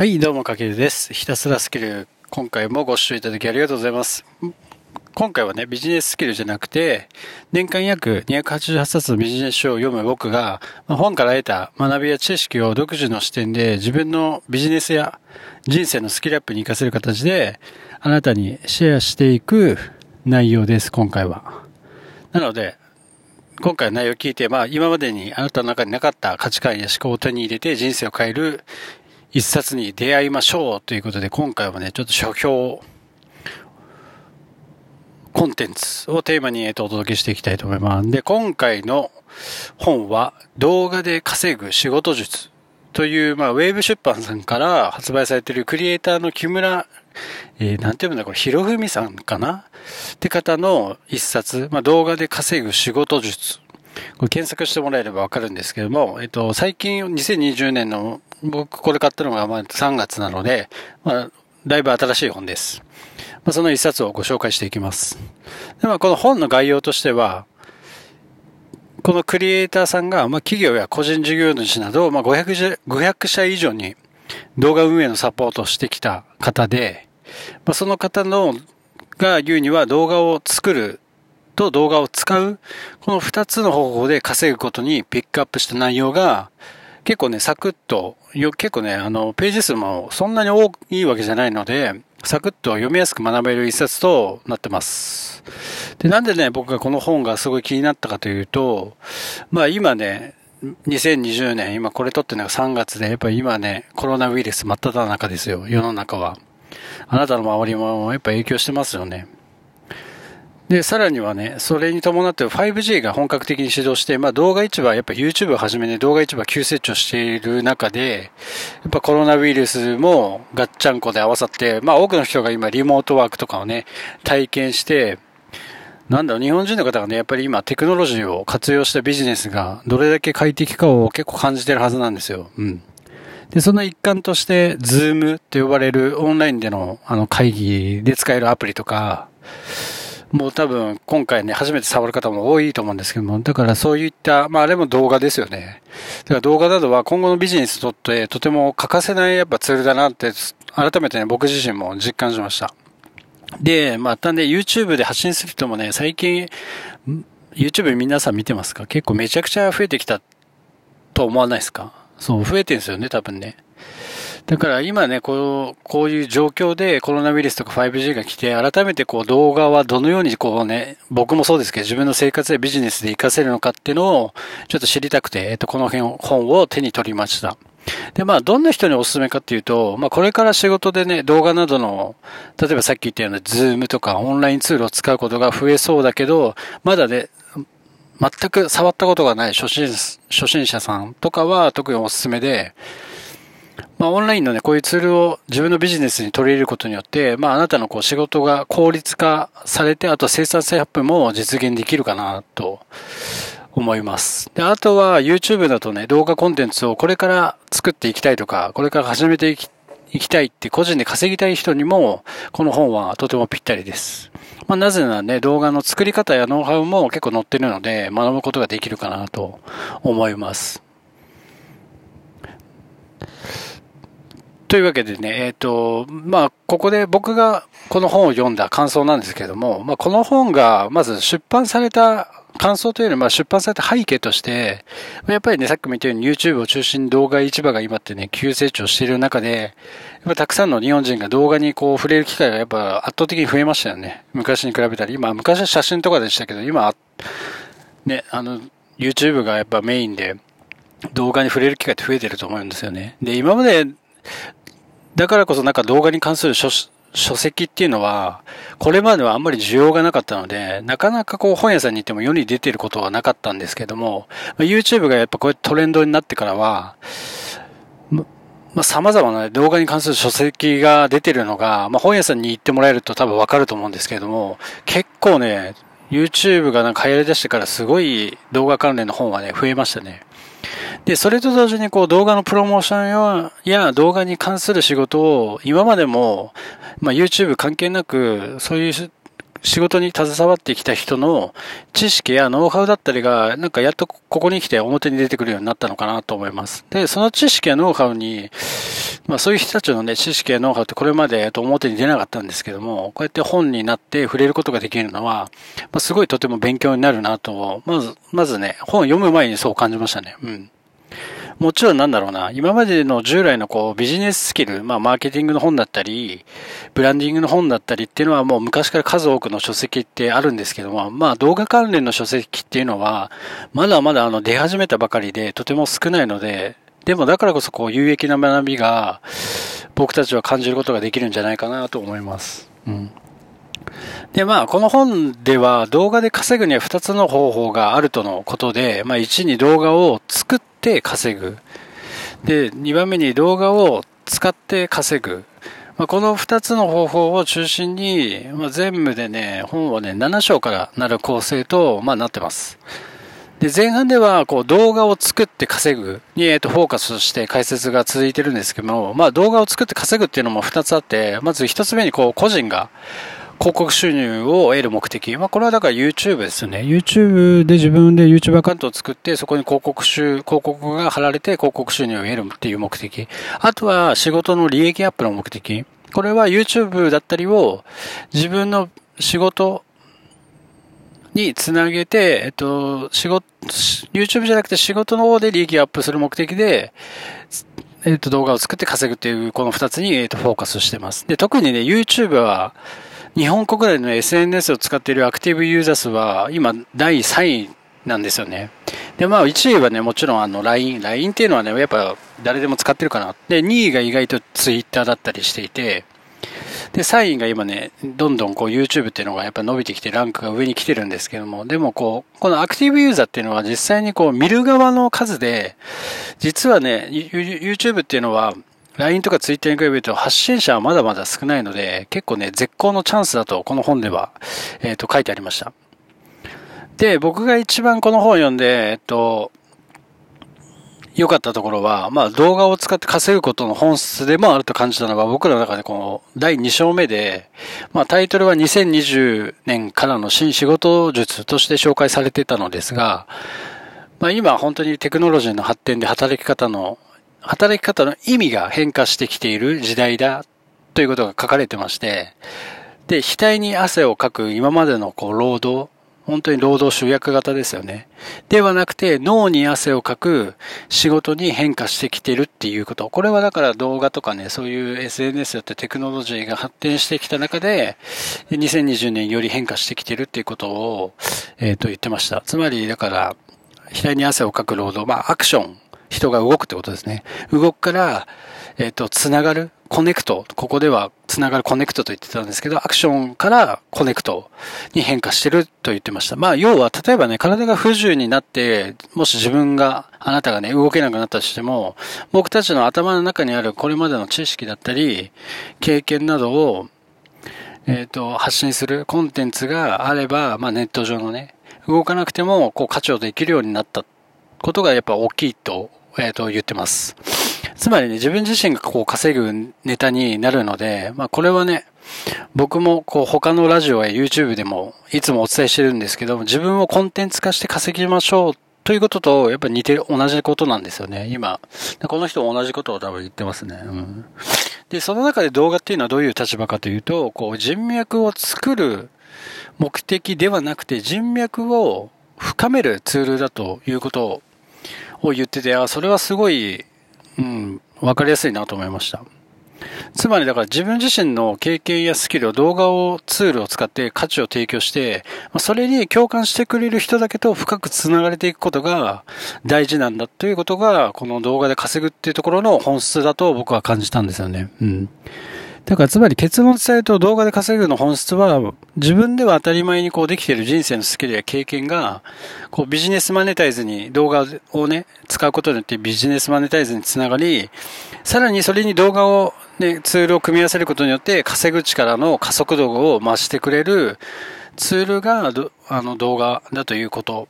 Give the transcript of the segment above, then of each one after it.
はい、どうも、かけるです。ひたすらスキル、今回もご視聴いただきありがとうございます。今回はね、ビジネススキルじゃなくて、年間約288冊のビジネス書を読む僕が、ま本から得た学びや知識を独自の視点で自分のビジネスや人生のスキルアップに活かせる形で、あなたにシェアしていく内容です、今回は。なので、今回の内容を聞いて、まあ今までにあなたの中になかった価値観や思考を手に入れて人生を変える一冊に出会いましょうということで、今回はね、ちょっと書評コンテンツをテーマに、えっと、お届けしていきたいと思います。で、今回の本は動画で稼ぐ仕事術という、まあ、ウェーブ出版さんから発売されているクリエイターの木村、えー、なんていうんだこれ、ひろふみさんかな？って方の一冊、まあ、動画で稼ぐ仕事術。これ検索してもらえればわかるんですけども、えっと、最近2020年の、僕これ買ったのがまあ3月なので、まあ、だいぶ新しい本です。まあ、その一冊をご紹介していきます。でまあ、この本の概要としては、このクリエイターさんが、まあ、企業や個人事業主など、まあ、500社、500社以上に動画運営のサポートをしてきた方で、まあ、その方のが言うには動画を作ると動画を使う、この二つの方法で稼ぐことにピックアップした内容が、結構ね、サクッと、よ結構ね、あの、ページ数もそんなに多いわけじゃないので、サクッと読みやすく学べる一冊となってます。で、なんでね、僕がこの本がすごい気になったかというと、まあ今ね、2020年、今これ撮ってるのが3月で、やっぱり今ね、コロナウイルス真っ只中ですよ、世の中は。あなたの周りもやっぱ影響してますよね。で、さらにはね、それに伴って 5G が本格的に始動して、まあ動画市場、やっぱ YouTube をはじめね、動画市場急成長している中で、やっぱコロナウイルスもガッチャンコで合わさって、まあ多くの人が今リモートワークとかをね、体験して、なんだろう、日本人の方がね、やっぱり今テクノロジーを活用したビジネスがどれだけ快適かを結構感じてるはずなんですよ。うん。で、その一環として、ズームって呼ばれるオンラインでのあの会議で使えるアプリとか、もう多分今回ね、初めて触る方も多いと思うんですけども、だからそういった、まああれも動画ですよね。だから動画などは今後のビジネスにとってとても欠かせないやっぱツールだなって、改めてね、僕自身も実感しました。で、またね、YouTube で発信する人もね、最近、YouTube 皆さん見てますか？結構めちゃくちゃ増えてきたと思わないですか？そう、増えてるんですよね、多分ね。だから今ね、こう、こういう状況でコロナウイルスとか 5G が来て、改めてこう動画はどのようにこうね、僕もそうですけど、自分の生活やビジネスで活かせるのかっていうのを、ちょっと知りたくて、えっと、この辺本を手に取りました。で、まあ、どんな人におすすめかっていうと、まあ、これから仕事でね、動画などの、例えばさっき言ったようなズームとかオンラインツールを使うことが増えそうだけど、まだね、全く触ったことがない初心初心者さんとかは特におすすめで、まあ、オンラインのね、こういうツールを自分のビジネスに取り入れることによって、まあ、あなたのこう仕事が効率化されて、あと生産性アップも実現できるかなと思います。で、あとは YouTube だとね、動画コンテンツをこれから作っていきたいとか、これから始めていきいきたいって個人で稼ぎたい人にも、この本はとてもぴったりです。まあ、なぜならね、動画の作り方やノウハウも結構載ってるので、学ぶことができるかなと思います。というわけでね、えっ、と、まあ、ここで僕がこの本を読んだ感想なんですけども、まあ、この本がまず出版された感想というよりも、出版された背景として、やっぱりね、さっきも言ったように YouTube を中心に動画市場が今ってね、急成長している中で、やっぱたくさんの日本人が動画にこう触れる機会がやっぱ圧倒的に増えましたよね。昔に比べたら。今、昔は写真とかでしたけど、今、ね、あの、YouTube がやっぱメインで動画に触れる機会って増えてると思うんですよね。で、今まで、だからこそなんか動画に関する書書籍っていうのは、これまではあんまり需要がなかったので、なかなかこう本屋さんに行っても世に出てることはなかったんですけども、YouTube がやっぱこういうトレンドになってからは、まあ、様々な動画に関する書籍が出てるのが、まあ、本屋さんに行ってもらえると多分わかると思うんですけれども、結構ね、YouTube がなんか流行り出してからすごい動画関連の本はね、増えましたね。で、それと同時にこう動画のプロモーションや動画に関する仕事を今までも、まあ、YouTube 関係なくそういう仕事に携わってきた人の知識やノウハウだったりが、なんかやっとここに来て表に出てくるようになったのかなと思います。で、その知識やノウハウに、まあそういう人たちのね、知識やノウハウってこれまでと表に出なかったんですけども、こうやって本になって触れることができるのは、まあすごいとても勉強になるなと、まず、まずね、本を読む前にそう感じましたね。うん。もちろんなんだろうな、今までの従来のこうビジネススキル、まあマーケティングの本だったり、ブランディングの本だったりっていうのはもう昔から数多くの書籍ってあるんですけども、まあ動画関連の書籍っていうのは、まだまだあの出始めたばかりでとても少ないので、でもだからこそこう有益な学びが僕たちは感じることができるんじゃないかなと思います。うん。で、まあ、この本では動画で稼ぐには2つの方法があるとのことで、まあ、1に動画を作って稼ぐ。で、2番目に動画を使って稼ぐ。まあ、この2つの方法を中心に、まあ、全部でね、本はね、7章からなる構成と、まあ、なってます。で、前半では、こう、動画を作って稼ぐに、えっと、フォーカスして解説が続いてるんですけども、まあ、動画を作って稼ぐっていうのも2つあって、まず1つ目に、こう、個人が、広告収入を得る目的。まあ、これはだから YouTube ですよね。YouTube で自分で YouTube アカウントを作って、そこに広告収、広告が貼られて広告収入を得るっていう目的。あとは仕事の利益アップの目的。これは YouTube だったりを自分の仕事につなげて、えっと、仕事、YouTube じゃなくて仕事の方で利益アップする目的で、えっと、動画を作って稼ぐっていう、この二つに、えっと、フォーカスしてます。で、特にね、YouTube は、日本国内の SNS を使っているアクティブユーザー数は今第3位なんですよね。で、まあ1位はね、もちろんあの LINE。LINE っていうのはね、やっぱ誰でも使ってるかな。で、2位が意外と Twitter だったりしていて、で、3位が今ね、どんどんこう YouTube っていうのがやっぱ伸びてきてランクが上に来てるんですけども、でもこう、このアクティブユーザーっていうのは実際にこう見る側の数で、実はね、YouTube っていうのは LINE とか Twitter に比べると発信者はまだまだ少ないので、結構ね、絶好のチャンスだと、この本では、えっ、ー、と、書いてありました。で、僕が一番この本を読んで、えっと、良かったところは、まあ動画を使って稼ぐことの本質でもあると感じたのは、僕らの中でこの第2章目で、まあタイトルは2020年からの新仕事術として紹介されてたのですが、まあ今本当にテクノロジーの発展で働き方の働き方の意味が変化してきている時代だということが書かれてまして、で、額に汗をかく今までのこう労働、本当に労働集約型ですよね。ではなくて脳に汗をかく仕事に変化してきてるっていうこと。これはだから動画とかね、そういう SNS だってテクノロジーが発展してきた中で、2020年より変化してきてるっていうことを、えっ、ー、と言ってました。つまりだから、額に汗をかく労働、まあアクション人が動くってことですね。動くから、えっ、と、つながる、コネクト。ここではつながるコネクトと言ってたんですけど、アクションからコネクトに変化してると言ってました。まあ、要は、例えばね、体が不自由になって、もし自分が、あなたがね、動けなくなったとしても、僕たちの頭の中にあるこれまでの知識だったり、経験などを、えっ、と、発信するコンテンツがあれば、まあ、ネット上のね、動かなくても、こう、価値をできるようになったことがやっぱ大きいとえっ、ー、と、言ってます。つまりね、自分自身がこう稼ぐネタになるので、まあこれはね、僕もこう他のラジオや YouTube でもいつもお伝えしてるんですけど、自分をコンテンツ化して稼ぎましょうということと、やっぱ似てる、同じことなんですよね、今。この人も同じことを多分言ってますね。うん。で、その中で動画っていうのはどういう立場かというと、こう人脈を作る目的ではなくて人脈を深めるツールだということを言ってて、あ、それはすごい、うん、わかりやすいなと思いました。つまりだから自分自身の経験やスキルを動画をツールを使って価値を提供して、それに共感してくれる人だけと深く繋がれていくことが大事なんだということが、この動画で稼ぐっていうところの本質だと僕は感じたんですよね。うん。だからつまり結論伝えると動画で稼ぐの本質は自分では当たり前にこうできている人生のスキルや経験がこうビジネスマネタイズに動画をね使うことによってビジネスマネタイズにつながりさらにそれに動画をねツールを組み合わせることによって稼ぐ力の加速度を増してくれるツールがあの動画だということ。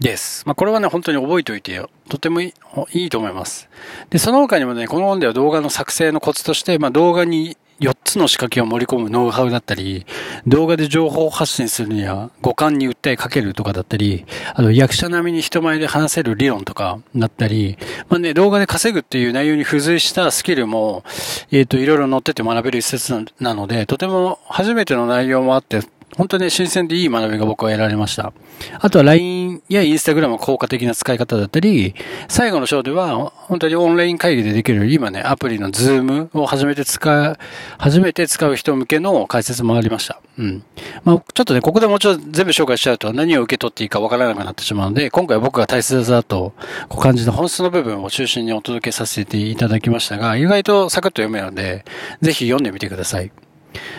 です。まあ、これはね、本当に覚えておいてよ。とてもいいいいと思います。で、その他にもね、この本では動画の作成のコツとして、まあ、動画に4つの仕掛けを盛り込むノウハウだったり、動画で情報発信するには五感に訴えかけるとかだったり、あと役者並みに人前で話せる理論とかだったり、まあね、動画で稼ぐっていう内容に付随したスキルも、えっ、ー、と、いろいろ載ってて学べる施設なので、とても初めての内容もあって、本当に新鮮でいい学びが僕は得られました。あとは LINE や Instagram の効果的な使い方だったり、最後の章では本当にオンライン会議でできる今ね、アプリの Zoom を初めて使う、初めて使う人向けの解説もありました。うん。まあ、ちょっとね、ここでもうちょっと全部紹介しちゃうと何を受け取っていいかわからなくなってしまうので、今回僕が大切だと感じた本質の部分を中心にお届けさせていただきましたが、意外とサクッと読めるので、ぜひ読んでみてください。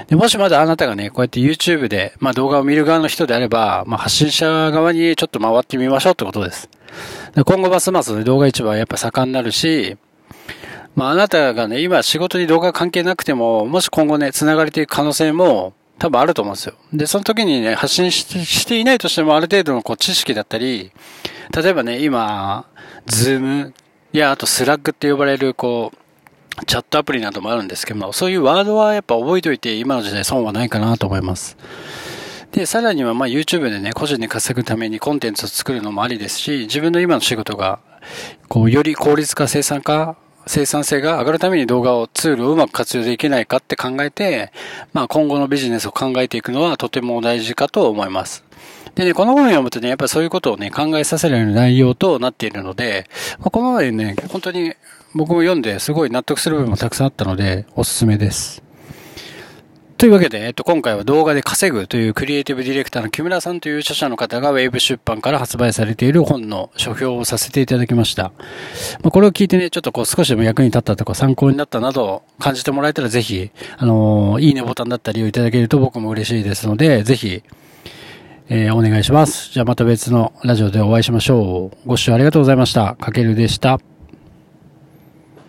でもしまだあなたがね、こうやって YouTube で、まあ動画を見る側の人であれば、まあ発信者側にちょっと回ってみましょうってことです。で今後ますます動画市場はやっぱ盛んになるし、まああなたがね、今仕事に動画関係なくても、もし今後ね、繋がれていく可能性も多分あると思うんですよ。で、その時にね、発信していないとしてもある程度のこう知識だったり、例えばね、今、ズームやあとスラックって呼ばれるこう、チャットアプリなどもあるんですけども、そういうワードはやっぱ覚えておいて今の時代損はないかなと思います。で、さらにはまあ YouTube でね、個人で稼ぐためにコンテンツを作るのもありですし、自分の今の仕事が、こう、より効率化、生産化、生産性が上がるために動画を、ツールをうまく活用できないかって考えて、まあ今後のビジネスを考えていくのはとても大事かと思います。でね、この本を読むとね、やっぱりそういうことをね、考えさせるような内容となっているので、まあ、この前ね、本当に僕も読んですごい納得する部分もたくさんあったので、おすすめです。というわけで、えっと、今回は動画で稼ぐというクリエイティブディレクターの木村さんという著者の方がウェーブ出版から発売されている本の書評をさせていただきました。まあ、これを聞いてね、ちょっとこう少しでも役に立ったとか参考になったなど感じてもらえたらぜひ、あのー、いいねボタンだったりをいただけると僕も嬉しいですので、ぜひ、えー、お願いします。じゃあまた別のラジオでお会いしましょう。ご視聴ありがとうございました。かけるでした。